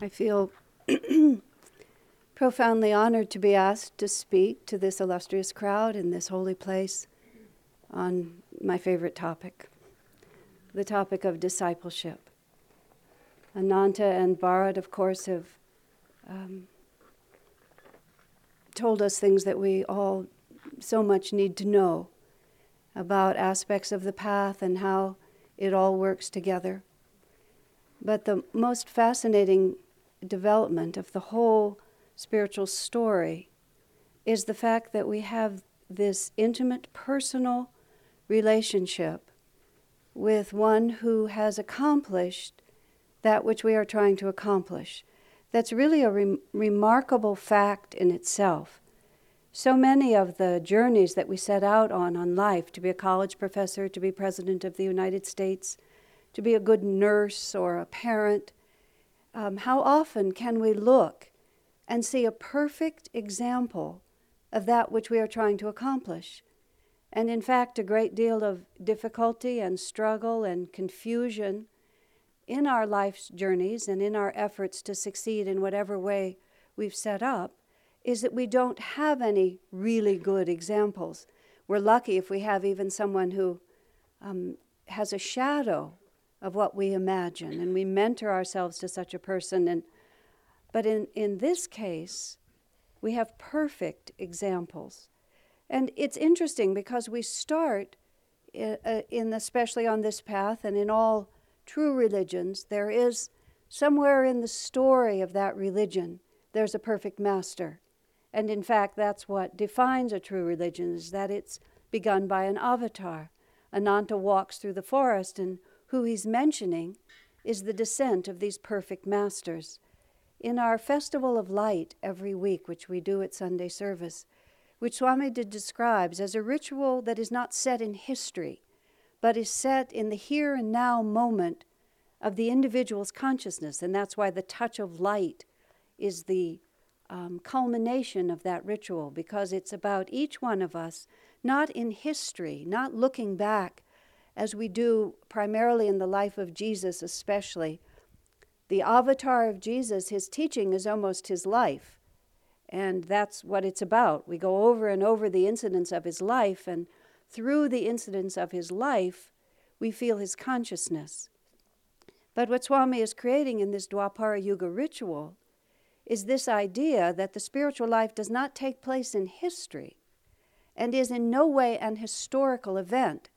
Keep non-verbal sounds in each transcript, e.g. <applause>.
I feel <clears throat> profoundly honored to be asked to speak to this illustrious crowd in this holy place on my favorite topic the topic of discipleship. Ananta and Bharat, of course, have um, told us things that we all so much need to know about aspects of the path and how it all works together. But the most fascinating development of the whole spiritual story is the fact that we have this intimate personal relationship with one who has accomplished that which we are trying to accomplish. That's really a re- remarkable fact in itself. So many of the journeys that we set out on on life to be a college professor, to be president of the United States, to be a good nurse or a parent um, how often can we look and see a perfect example of that which we are trying to accomplish? And in fact, a great deal of difficulty and struggle and confusion in our life's journeys and in our efforts to succeed in whatever way we've set up is that we don't have any really good examples. We're lucky if we have even someone who um, has a shadow of what we imagine, and we mentor ourselves to such a person. And, but in, in this case, we have perfect examples. And it's interesting because we start, in, uh, in especially on this path and in all true religions, there is somewhere in the story of that religion, there's a perfect master. And in fact, that's what defines a true religion, is that it's begun by an avatar. Ananta walks through the forest and who he's mentioning is the descent of these perfect masters. In our Festival of Light every week, which we do at Sunday service, which Swami describes as a ritual that is not set in history, but is set in the here and now moment of the individual's consciousness. And that's why the touch of light is the um, culmination of that ritual, because it's about each one of us, not in history, not looking back as we do primarily in the life of Jesus, especially. The avatar of Jesus, his teaching is almost his life. And that's what it's about. We go over and over the incidents of his life, and through the incidents of his life, we feel his consciousness. But what Swami is creating in this Dwapara Yuga ritual is this idea that the spiritual life does not take place in history and is in no way an historical event.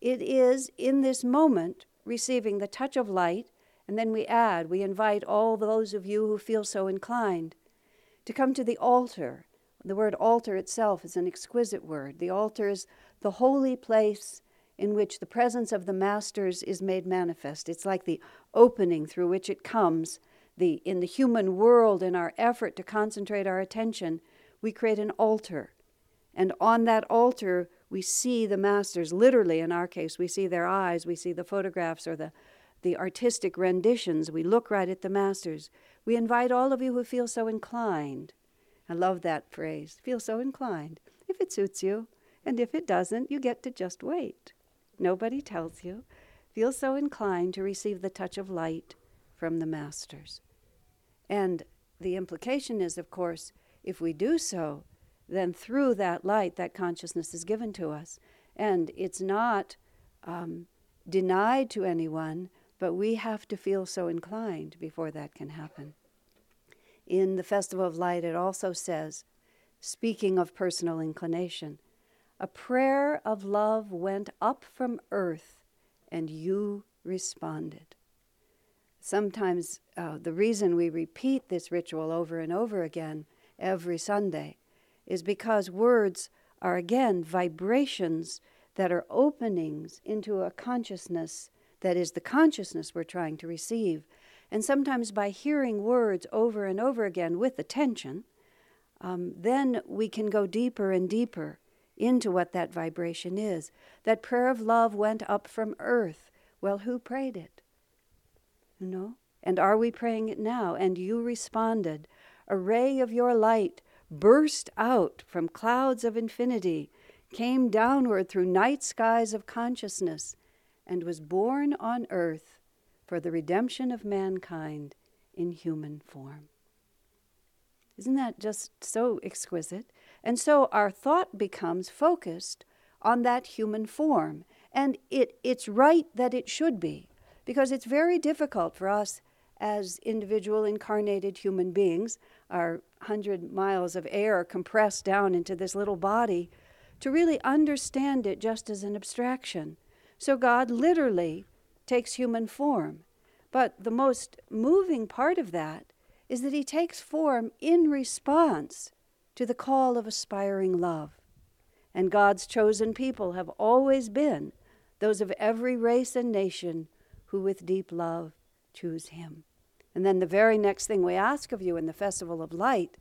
It is in this moment receiving the touch of light, and then we add, we invite all those of you who feel so inclined to come to the altar. The word altar itself is an exquisite word. The altar is the holy place in which the presence of the masters is made manifest. It's like the opening through which it comes. The, in the human world, in our effort to concentrate our attention, we create an altar. And on that altar, we see the masters, literally in our case, we see their eyes, we see the photographs or the, the artistic renditions. We look right at the masters. We invite all of you who feel so inclined. I love that phrase feel so inclined. If it suits you, and if it doesn't, you get to just wait. Nobody tells you. Feel so inclined to receive the touch of light from the masters. And the implication is, of course, if we do so, then through that light, that consciousness is given to us. And it's not um, denied to anyone, but we have to feel so inclined before that can happen. In the Festival of Light, it also says, speaking of personal inclination, a prayer of love went up from earth, and you responded. Sometimes uh, the reason we repeat this ritual over and over again every Sunday is because words are again vibrations that are openings into a consciousness that is the consciousness we're trying to receive. And sometimes by hearing words over and over again with attention, um, then we can go deeper and deeper into what that vibration is. That prayer of love went up from earth. Well, who prayed it? You know? And are we praying it now? And you responded. A ray of your light burst out from clouds of infinity, came downward through night skies of consciousness, and was born on earth for the redemption of mankind in human form. Isn't that just so exquisite? And so our thought becomes focused on that human form. And it, it's right that it should be, because it's very difficult for us as individual incarnated human beings, our hundred miles of air compressed down into this little body, to really understand it just as an abstraction. So God literally takes human form. But the most moving part of that is that he takes form in response to the call of aspiring love. And God's chosen people have always been those of every race and nation who with deep love choose him. And then the very next thing we ask of you in the Festival of Light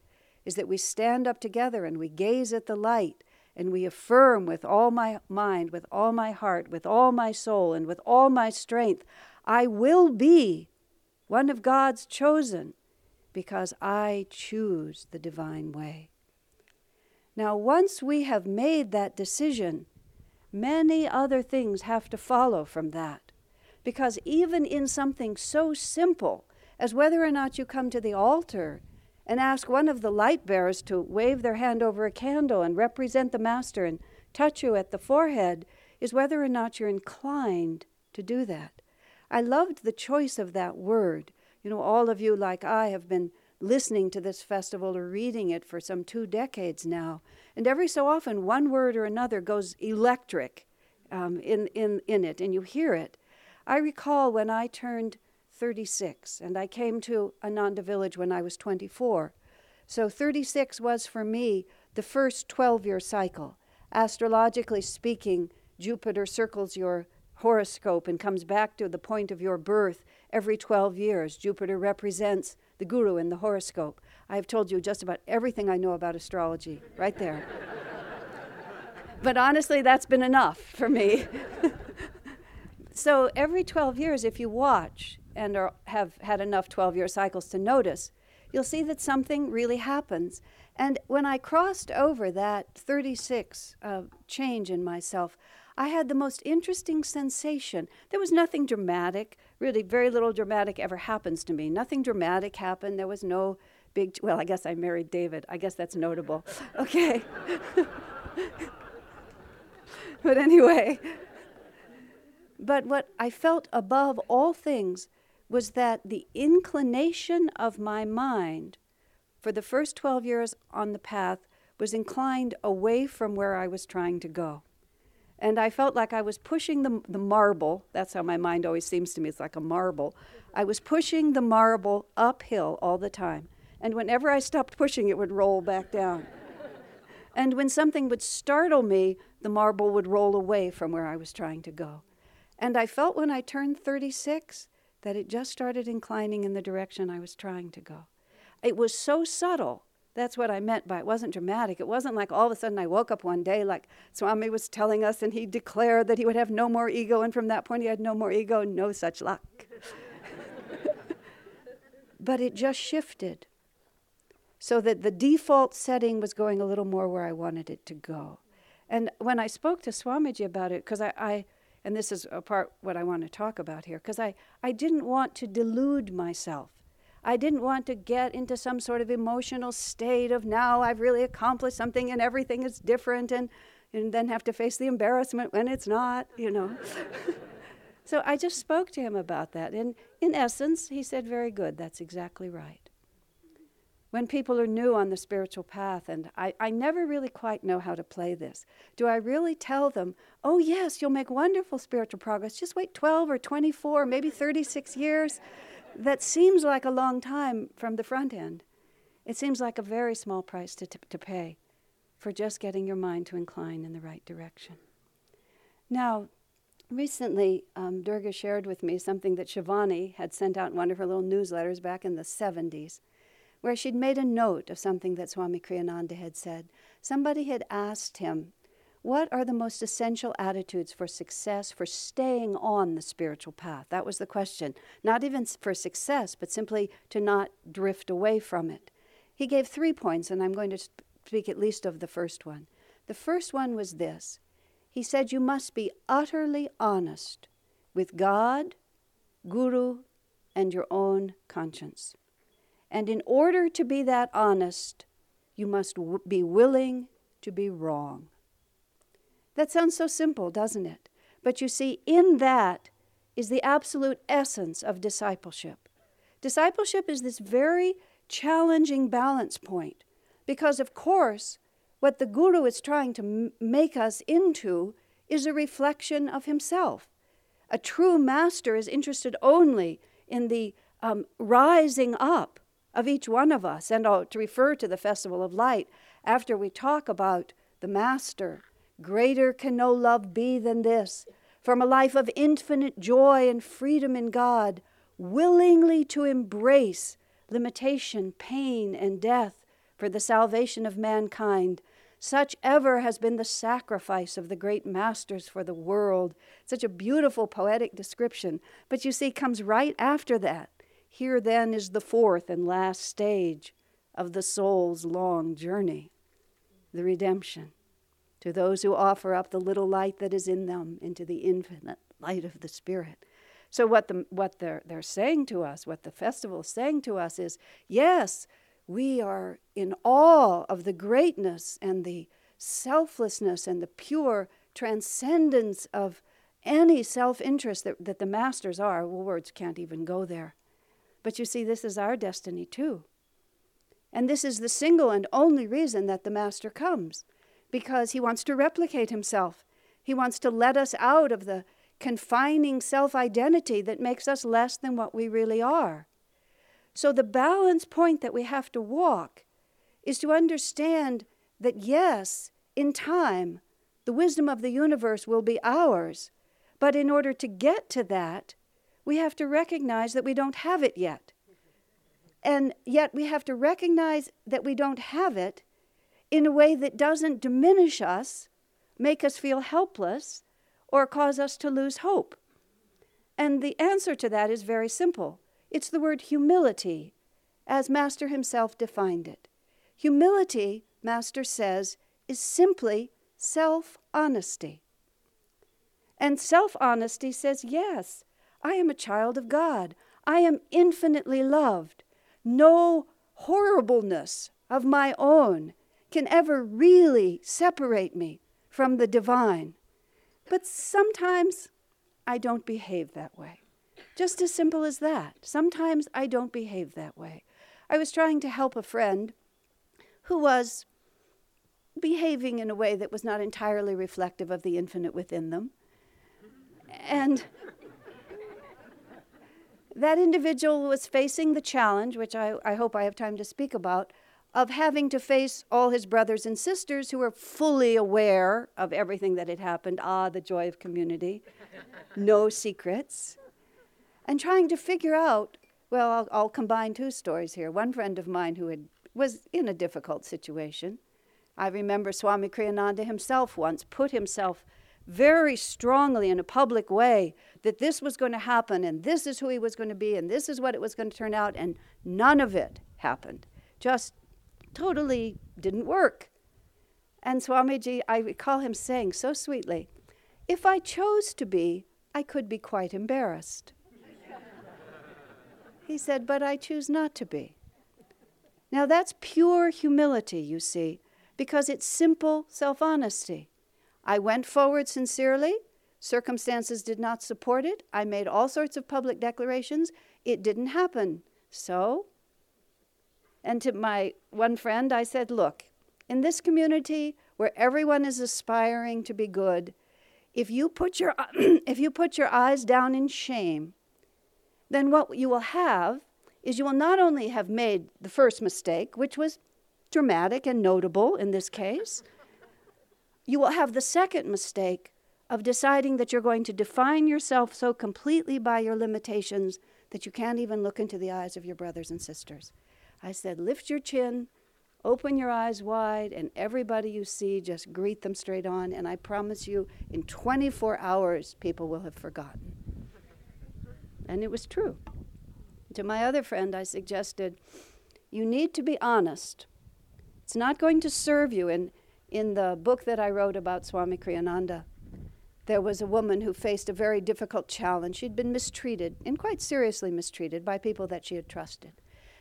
is that we stand up together and we gaze at the light and we affirm with all my mind, with all my heart, with all my soul, and with all my strength, I will be one of God's chosen because I choose the divine way. Now, once we have made that decision, many other things have to follow from that. Because even in something so simple as whether or not you come to the altar and ask one of the light bearers to wave their hand over a candle and represent the Master and touch you at the forehead, is whether or not you're inclined to do that. I loved the choice of that word. You know, all of you, like I, have been listening to this festival or reading it for some two decades now. And every so often, one word or another goes electric um, in, in, in it, and you hear it. I recall when I turned 36, and I came to Ananda Village when I was 24. So 36 was for me the first 12 year cycle. Astrologically speaking, Jupiter circles your horoscope and comes back to the point of your birth every 12 years. Jupiter represents the guru in the horoscope. I have told you just about everything I know about astrology right there. <laughs> but honestly, that's been enough for me. <laughs> so every 12 years, if you watch and are, have had enough 12 year cycles to notice, you'll see that something really happens. And when I crossed over that 36 uh, change in myself, I had the most interesting sensation. There was nothing dramatic, really, very little dramatic ever happens to me. Nothing dramatic happened. There was no big, well, I guess I married David. I guess that's notable. <laughs> Okay. <laughs> but anyway, but what I felt above all things was that the inclination of my mind for the first 12 years on the path was inclined away from where I was trying to go. And I felt like I was pushing the, the marble. That's how my mind always seems to me. It's like a marble. I was pushing the marble uphill all the time. And whenever I stopped pushing, it would roll back down. and when something would startle me, the marble would roll away from where I was trying to go. And I felt when I turned 36 that it just started inclining in the direction I was trying to go. It was so subtle that's what I meant by it wasn't dramatic. It wasn't like all of a sudden I woke up one day like Swami was telling us and he declared that he would have no more ego, and from that point he had no more ego, no such luck. <laughs> but it just shifted so that the default setting was going a little more where I wanted it to go. And when I spoke to Swamiji about it, because I, I, and this is a part what I want to talk about here, because I, I didn't want to delude myself. I didn't want to get into some sort of emotional state of now I've really accomplished something and everything is different and, and then have to face the embarrassment when it's not, you know. <laughs> so I just spoke to him about that. And in essence, he said, Very good, that's exactly right. When people are new on the spiritual path, and I, I never really quite know how to play this, do I really tell them, oh, yes, you'll make wonderful spiritual progress, just wait 12 or 24, maybe 36 years? that seems like a long time from the front end. It seems like a very small price to, t- to pay for just getting your mind to incline in the right direction. Now, recently, um, Durga shared with me something that Shivani had sent out in one of her little newsletters back in the 70s, where she'd made a note of something that Swami Kriyananda had said. Somebody had asked him what are the most essential attitudes for success, for staying on the spiritual path? That was the question. Not even for success, but simply to not drift away from it. He gave three points, and I'm going to speak at least of the first one. The first one was this He said, You must be utterly honest with God, Guru, and your own conscience. And in order to be that honest, you must w- be willing to be wrong. That sounds so simple, doesn't it? But you see, in that is the absolute essence of discipleship. Discipleship is this very challenging balance point because, of course, what the Guru is trying to m- make us into is a reflection of himself. A true master is interested only in the um, rising up of each one of us. And oh, to refer to the Festival of Light, after we talk about the Master, greater can no love be than this, from a life of infinite joy and freedom in God, willingly to embrace limitation, pain, and death for the salvation of mankind, such ever has been the sacrifice of the great masters for the world. Such a beautiful poetic description. But you see, comes right after that. Here then is the fourth and last stage of the soul's long journey the redemption. To those who offer up the little light that is in them into the infinite light of the Spirit. So, what, the, what they're, they're saying to us, what the festival is saying to us is yes, we are in awe of the greatness and the selflessness and the pure transcendence of any self interest that, that the masters are. Well, words can't even go there. But you see, this is our destiny too. And this is the single and only reason that the master comes, because he wants to replicate himself. He wants to let us out of the confining self identity that makes us less than what we really are. So, the balance point that we have to walk is to understand that, yes, in time, the wisdom of the universe will be ours. But in order to get to that, we have to recognize that we don't have it yet. And yet, we have to recognize that we don't have it in a way that doesn't diminish us, make us feel helpless, or cause us to lose hope. And the answer to that is very simple it's the word humility, as Master himself defined it. Humility, Master says, is simply self honesty. And self honesty says, yes, I am a child of God. I am infinitely loved. No horribleness of my own can ever really separate me from the divine. But sometimes I don't behave that way. Just as simple as that. Sometimes I don't behave that way. I was trying to help a friend who was behaving in a way that was not entirely reflective of the infinite within them. And that individual was facing the challenge, which I, I hope I have time to speak about, of having to face all his brothers and sisters who were fully aware of everything that had happened. Ah, the joy of community. no secrets. And trying to figure out well, I'll, I'll, combine two stories here. One friend of mine who had, was in a difficult situation. I remember Swami Kriyananda himself once put himself very strongly in a public way that this was going to happen and this is who he was going to be and this is what it was going to turn out, and none of it happened. Just totally didn't work. And Swamiji, I recall him saying so sweetly, if I chose to be, I could be quite embarrassed. <laughs> he said, but I choose not to be. Now that's pure humility, you see, because it's simple self honesty. I went forward sincerely. Circumstances did not support it. I made all sorts of public declarations. It didn't happen. So and to my one friend, I said, Look, in this community where everyone is aspiring to be good, if you put your, <clears throat> if you put your eyes down in shame, then what you will have is you will not only have made the first mistake, which was dramatic and notable in this case, you will have the second mistake of deciding that you're going to define yourself so completely by your limitations that you can't even look into the eyes of your brothers and sisters. I said, lift your chin, open your eyes wide, and everybody you see, just greet them straight on. And I promise you, in 24 hours, people will have forgotten. And it was true. To my other friend, I suggested, you need to be honest. It's not going to serve you. In, in the book that I wrote about Swami Kriyananda, there was a woman who faced a very difficult challenge. She'd been mistreated, and quite seriously mistreated, by people that she had trusted.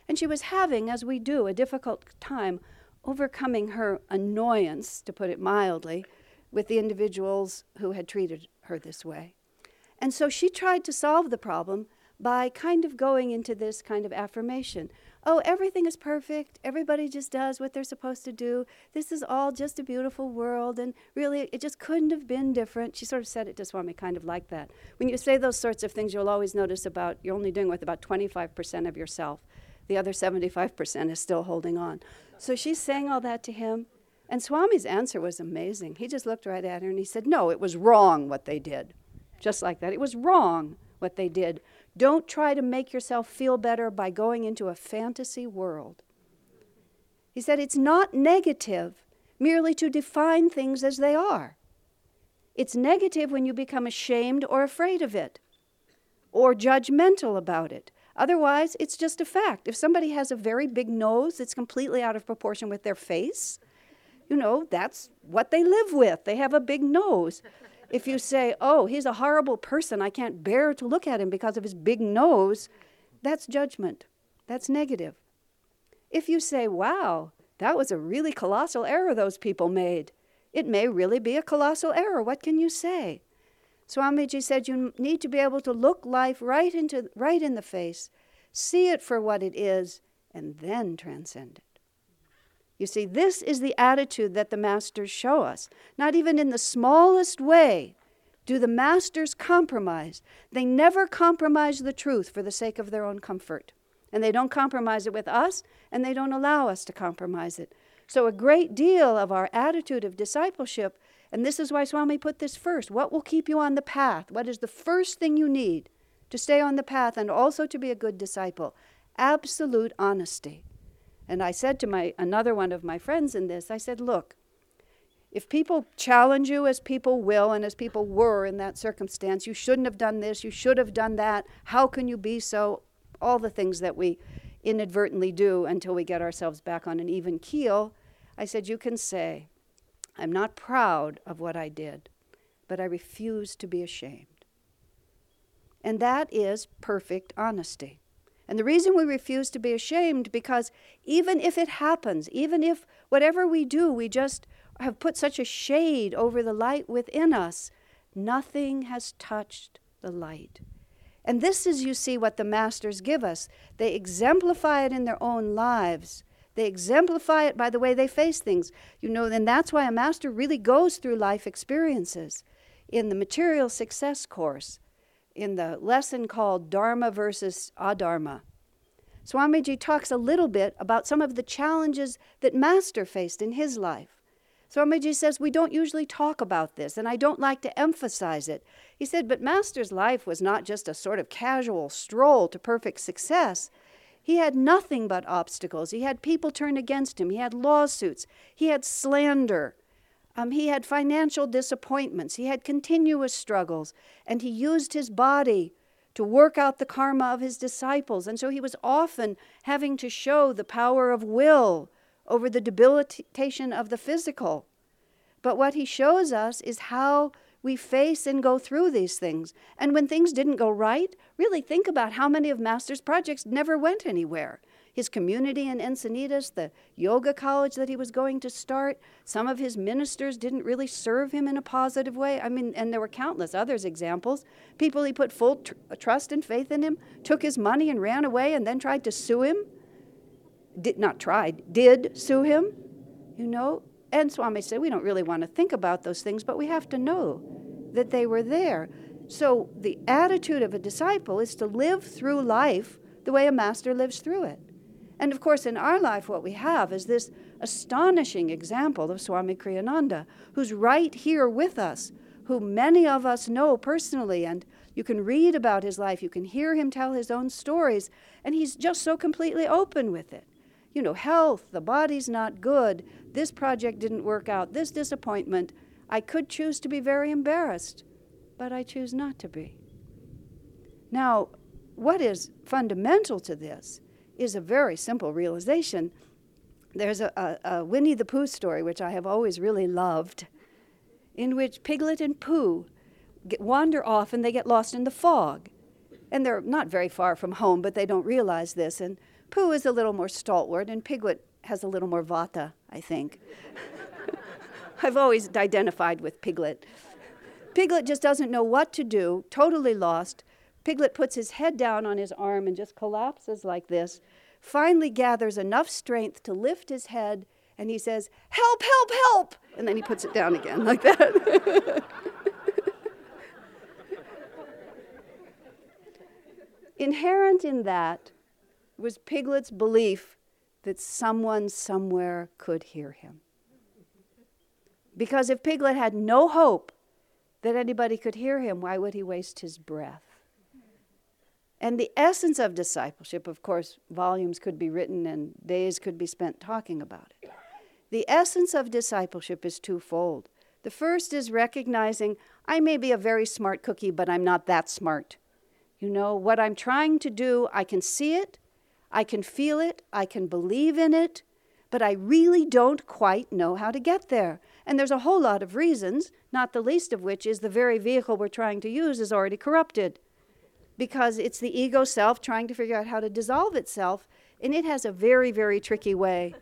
And she was having, as we do, a difficult time overcoming her annoyance, to put it mildly, with the individuals who had treated her this way. And so she tried to solve the problem by kind of going into this kind of affirmation oh, everything is perfect. Everybody just does what they're supposed to do. This is all just a beautiful world. And really, it just couldn't have been different. She sort of said it to Swami kind of like that. When you say those sorts of things, you'll always notice about you're only doing with about 25% of yourself. The other 75% is still holding on. So she's saying all that to him. And Swami's answer was amazing. He just looked right at her and he said, No, it was wrong what they did. Just like that. It was wrong what they did. Don't try to make yourself feel better by going into a fantasy world. He said it's not negative merely to define things as they are. It's negative when you become ashamed or afraid of it or judgmental about it. Otherwise, it's just a fact. If somebody has a very big nose that's completely out of proportion with their face, you know, that's what they live with. They have a big nose. If you say, oh, he's a horrible person, I can't bear to look at him because of his big nose, that's judgment. That's negative. If you say, wow, that was a really colossal error those people made, it may really be a colossal error. What can you say? Swamiji said you need to be able to look life right into right in the face, see it for what it is, and then transcend it. You see, this is the attitude that the masters show us. Not even in the smallest way do the masters compromise. They never compromise the truth for the sake of their own comfort. And they don't compromise it with us, and they don't allow us to compromise it. So, a great deal of our attitude of discipleship, and this is why Swami put this first what will keep you on the path? What is the first thing you need to stay on the path and also to be a good disciple? Absolute honesty. And I said to my another one of my friends in this, I said, look, if people challenge you as people will and as people were in that circumstance, you shouldn't have done this, you should have done that, how can you be so? All the things that we inadvertently do until we get ourselves back on an even keel. I said, You can say, I'm not proud of what I did, but I refuse to be ashamed. And that is perfect honesty. And the reason we refuse to be ashamed, because even if it happens, even if whatever we do, we just have put such a shade over the light within us, nothing has touched the light. And this is, you see, what the masters give us. They exemplify it in their own lives. They exemplify it by the way they face things. You know, and that's why a master really goes through life experiences. In the material success course, in the lesson called Dharma versus Adharma. Swamiji talks a little bit about some of the challenges that Master faced in his life. Swamiji says, We don't usually talk about this, and I don't like to emphasize it. He said, But Master's life was not just a sort of casual stroll to perfect success. He had nothing but obstacles. He had people turn against him. He had lawsuits. He had slander. Um, he had financial disappointments. He had continuous struggles. And he used his body to work out the karma of his disciples. And so he was often having to show the power of will over the debilitation of the physical. But what he shows us is how we face and go through these things. And when things didn't go right, really think about how many of Master's projects never went anywhere his community in Encinitas, the yoga college that he was going to start. Some of his ministers didn't really serve him in a positive way. I mean, and there were countless others examples. People he put full tr- uh, trust and faith in him, took his money and ran away and then tried to sue him. Did not tried, did sue him, you know. And Swami said, we don't really want to think about those things, but we have to know that they were there. So the attitude of a disciple is to live through life the way a master lives through it. And of course, in our life, what we have is this astonishing example of Swami Kriyananda, who's right here with us, who many of us know personally. And you can read about his life, you can hear him tell his own stories, and he's just so completely open with it. You know, health, the body's not good, this project didn't work out, this disappointment. I could choose to be very embarrassed, but I choose not to be. Now, what is fundamental to this is a very simple realization. There's a, a, a Winnie the Pooh story, which I have always really loved, in which Piglet and Pooh get, wander off and they get lost in the fog. And they're not very far from home, but they don't realize this. And Pooh is a little more stalwart, and Piglet has a little more vata, I think. <laughs> I've always identified with Piglet. Piglet just doesn't know what to do, totally lost. Piglet puts his head down on his arm and just collapses like this, finally gathers enough strength to lift his head, and he says, Help, help, help! And then he puts it down again, like that. <laughs> Inherent in that was Piglet's belief that someone somewhere could hear him. Because if Piglet had no hope that anybody could hear him, why would he waste his breath? And the essence of discipleship, of course, volumes could be written and days could be spent talking about it. The essence of discipleship is twofold. The first is recognizing I may be a very smart cookie, but I'm not that smart. You know, what I'm trying to do, I can see it, I can feel it, I can believe in it, but I really don't quite know how to get there. And there's a whole lot of reasons, not the least of which is the very vehicle we're trying to use is already corrupted. Because it's the ego self trying to figure out how to dissolve itself, and it has a very, very tricky way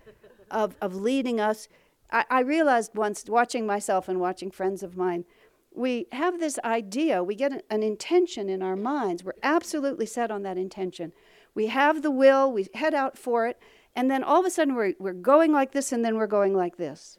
of, of leading us. I, I realized once, watching myself and watching friends of mine, we have this idea, we get an, an intention in our minds. We're absolutely set on that intention. We have the will, we head out for it, and then all of a sudden we're, we're going like this and then we're going like this.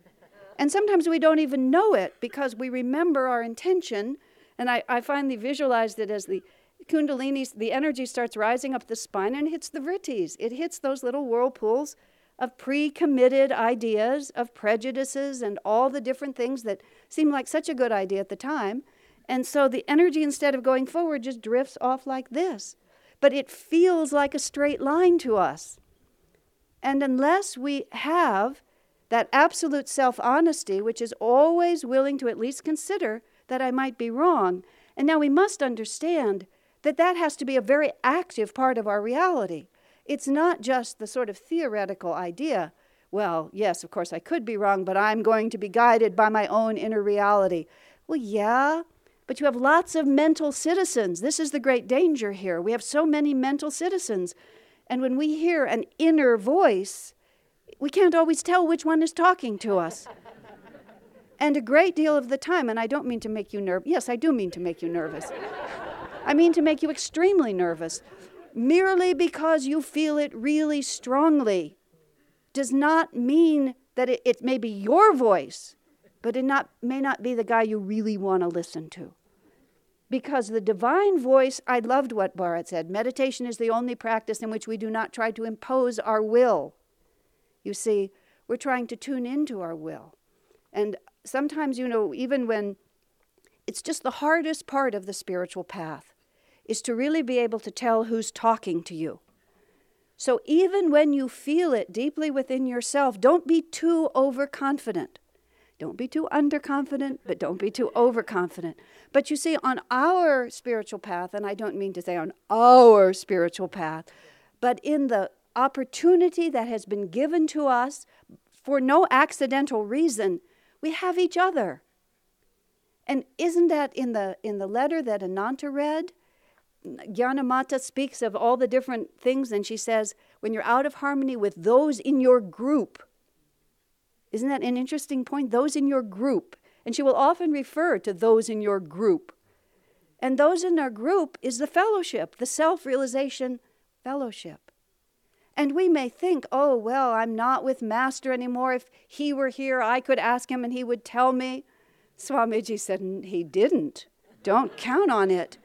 And sometimes we don't even know it because we remember our intention. And I, I finally visualized it as the Kundalini, the energy starts rising up the spine and hits the vrittis. It hits those little whirlpools of pre committed ideas, of prejudices, and all the different things that seem like such a good idea at the time. And so the energy, instead of going forward, just drifts off like this. But it feels like a straight line to us. And unless we have that absolute self honesty, which is always willing to at least consider that I might be wrong, and now we must understand that that has to be a very active part of our reality. It's not just the sort of theoretical idea. Well, yes, of course, I could be wrong, but I'm going to be guided by my own inner reality. Well, yeah, but you have lots of mental citizens. This is the great danger here. We have so many mental citizens. And when we hear an inner voice, we can't always tell which one is talking to us. and a great deal of the time, and I don't mean to make you nervous. Yes, I do mean to make you nervous. I mean to make you extremely nervous merely because you feel it really strongly does not mean that it, it may be your voice, but it not, may not be the guy you really want to listen to. Because the divine voice, I loved what Bharat said meditation is the only practice in which we do not try to impose our will. You see, we're trying to tune into our will. And sometimes, you know, even when it's just the hardest part of the spiritual path, is to really be able to tell who's talking to you. So even when you feel it deeply within yourself, don't be too overconfident. Don't be too underconfident, but don't be too overconfident. But you see, on our spiritual path, and I don't mean to say on our spiritual path, but in the opportunity that has been given to us for no accidental reason, we have each other. And isn't that in the in the letter that Ananta read? Gyanamata speaks of all the different things, and she says, when you're out of harmony with those in your group, isn't that an interesting point? Those in your group. And she will often refer to those in your group. And those in our group is the fellowship, the self realization fellowship. And we may think, oh, well, I'm not with Master anymore. If he were here, I could ask him and he would tell me. Swamiji said, he didn't. Don't count on it.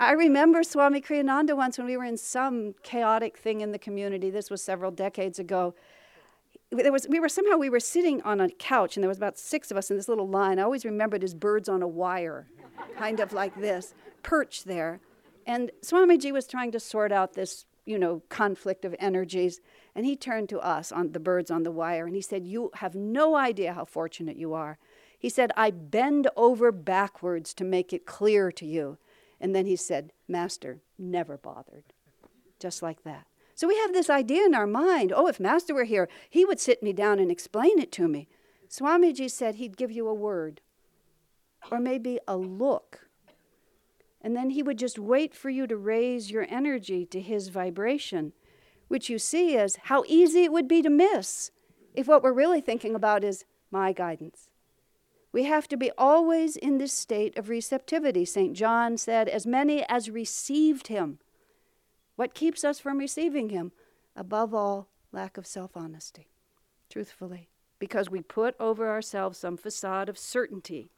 I remember Swami Kriyananda once when we were in some chaotic thing in the community. This was several decades ago. There was, we were somehow we were sitting on a couch, and there was about six of us in this little line. I always remembered as birds on a wire, kind of like this, perched there. And Swamiji was trying to sort out this, you know, conflict of energies. And he turned to us on the birds on the wire, and he said, "You have no idea how fortunate you are." He said, "I bend over backwards to make it clear to you." And then he said, Master never bothered. Just like that. So we have this idea in our mind oh, if Master were here, he would sit me down and explain it to me. Swamiji said he'd give you a word or maybe a look. And then he would just wait for you to raise your energy to his vibration, which you see as how easy it would be to miss if what we're really thinking about is my guidance. We have to be always in this state of receptivity. St. John said, as many as received him. What keeps us from receiving him? Above all, lack of self honesty, truthfully, because we put over ourselves some facade of certainty.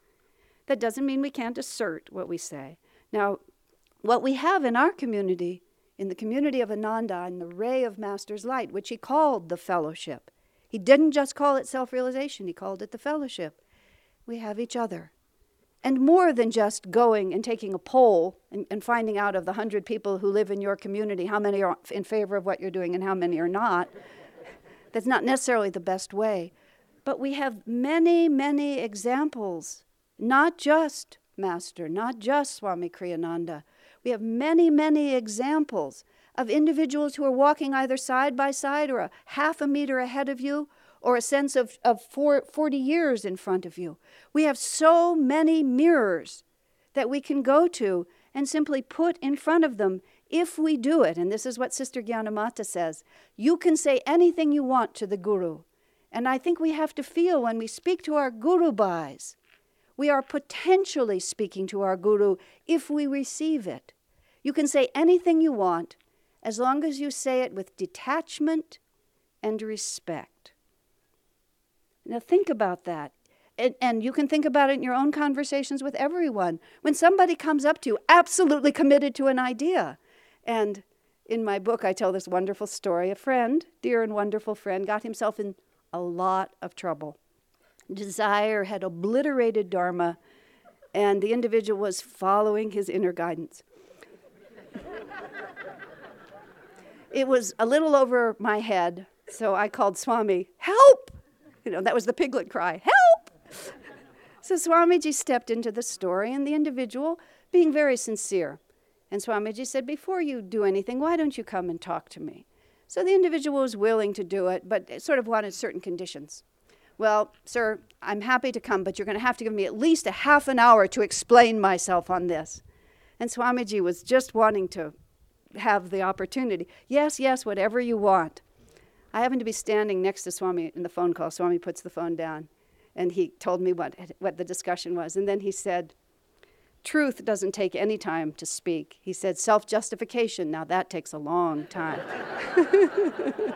That doesn't mean we can't assert what we say. Now, what we have in our community, in the community of Ananda, in the ray of Master's light, which he called the fellowship, he didn't just call it self realization, he called it the fellowship. We have each other. And more than just going and taking a poll and, and finding out of the hundred people who live in your community how many are in favor of what you're doing and how many are not. <laughs> That's not necessarily the best way. But we have many, many examples, not just Master, not just Swami Kriyananda. We have many, many examples of individuals who are walking either side by side or a half a meter ahead of you or a sense of, of four, 40 years in front of you. We have so many mirrors that we can go to and simply put in front of them if we do it. And this is what Sister Gyanamata says you can say anything you want to the Guru. And I think we have to feel when we speak to our Guru Bhais, we are potentially speaking to our Guru if we receive it. You can say anything you want as long as you say it with detachment and respect. Now, think about that. And, and, you can think about it in your own conversations with everyone. When somebody comes up to you, absolutely committed to an idea. And in my book, I tell this wonderful story. A friend, dear and wonderful friend, got himself in a lot of trouble. Desire had obliterated Dharma, and the individual was following his inner guidance. <laughs> it was a little over my head, so I called Swami, Help! You know, that was the piglet cry help! so Swamiji stepped into the story, and the individual, being very sincere, and Swamiji said, Before you do anything, why don't you come and talk to me? So the individual was willing to do it, but sort of wanted certain conditions. Well, sir, I'm happy to come, but you're going to have to give me at least a half an hour to explain myself on this. And Swamiji was just wanting to have the opportunity. Yes, yes, whatever you want. I happened to be standing next to Swami in the phone call. Swami puts the phone down, and he told me what, what the discussion was. And then he said, Truth doesn't take any time to speak. He said, Self justification, now that takes a long time. <laughs>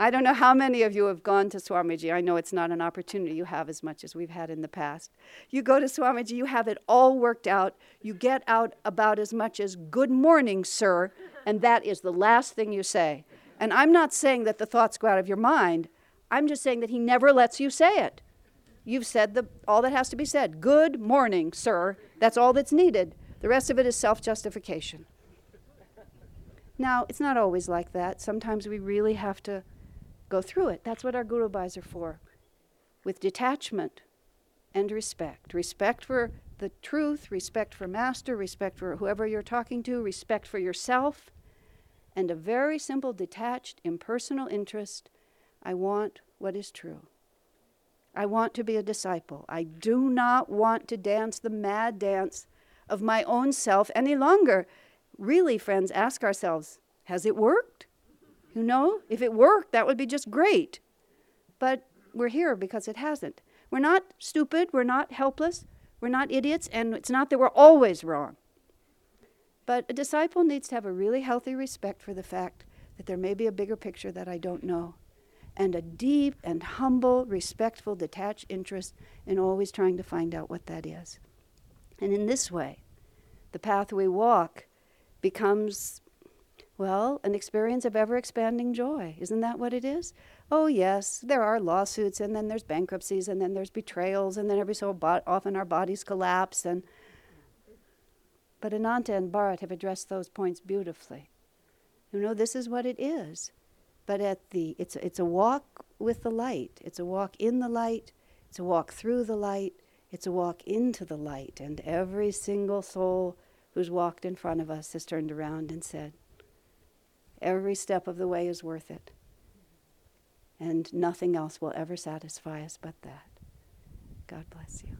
I don't know how many of you have gone to Swamiji. I know it's not an opportunity you have as much as we've had in the past. You go to Swamiji, you have it all worked out. You get out about as much as, Good morning, sir, and that is the last thing you say. And I'm not saying that the thoughts go out of your mind, I'm just saying that he never lets you say it. You've said the, all that has to be said. Good morning, sir. That's all that's needed. The rest of it is self justification. Now, it's not always like that. Sometimes we really have to go through it. That's what our Guru Bhais are for. With detachment and respect. Respect for the truth, respect for Master, respect for whoever you're talking to, respect for yourself, and a very simple, detached, impersonal interest. I want what is true. I want to be a disciple. I do not want to dance the mad dance of my own self any longer. Really, friends, ask ourselves has it worked? You know, if it worked, that would be just great. But we're here because it hasn't. We're not stupid, we're not helpless, we're not idiots, and it's not that we're always wrong. But a disciple needs to have a really healthy respect for the fact that there may be a bigger picture that I don't know, and a deep and humble, respectful, detached interest in always trying to find out what that is. And in this way, the path we walk becomes well, an experience of ever expanding joy. Isn't that what it is? Oh, yes, there are lawsuits, and then there's bankruptcies, and then there's betrayals, and then every so often our bodies collapse. And but Ananta and Bharat have addressed those points beautifully. You know, this is what it is. But at the it's it's a walk with the light. It's a walk in the light. It's a walk through the light. It's a walk into the light. And every single soul who's walked in front of us has turned around and said, Every step of the way is worth it. And nothing else will ever satisfy us but that. God bless you.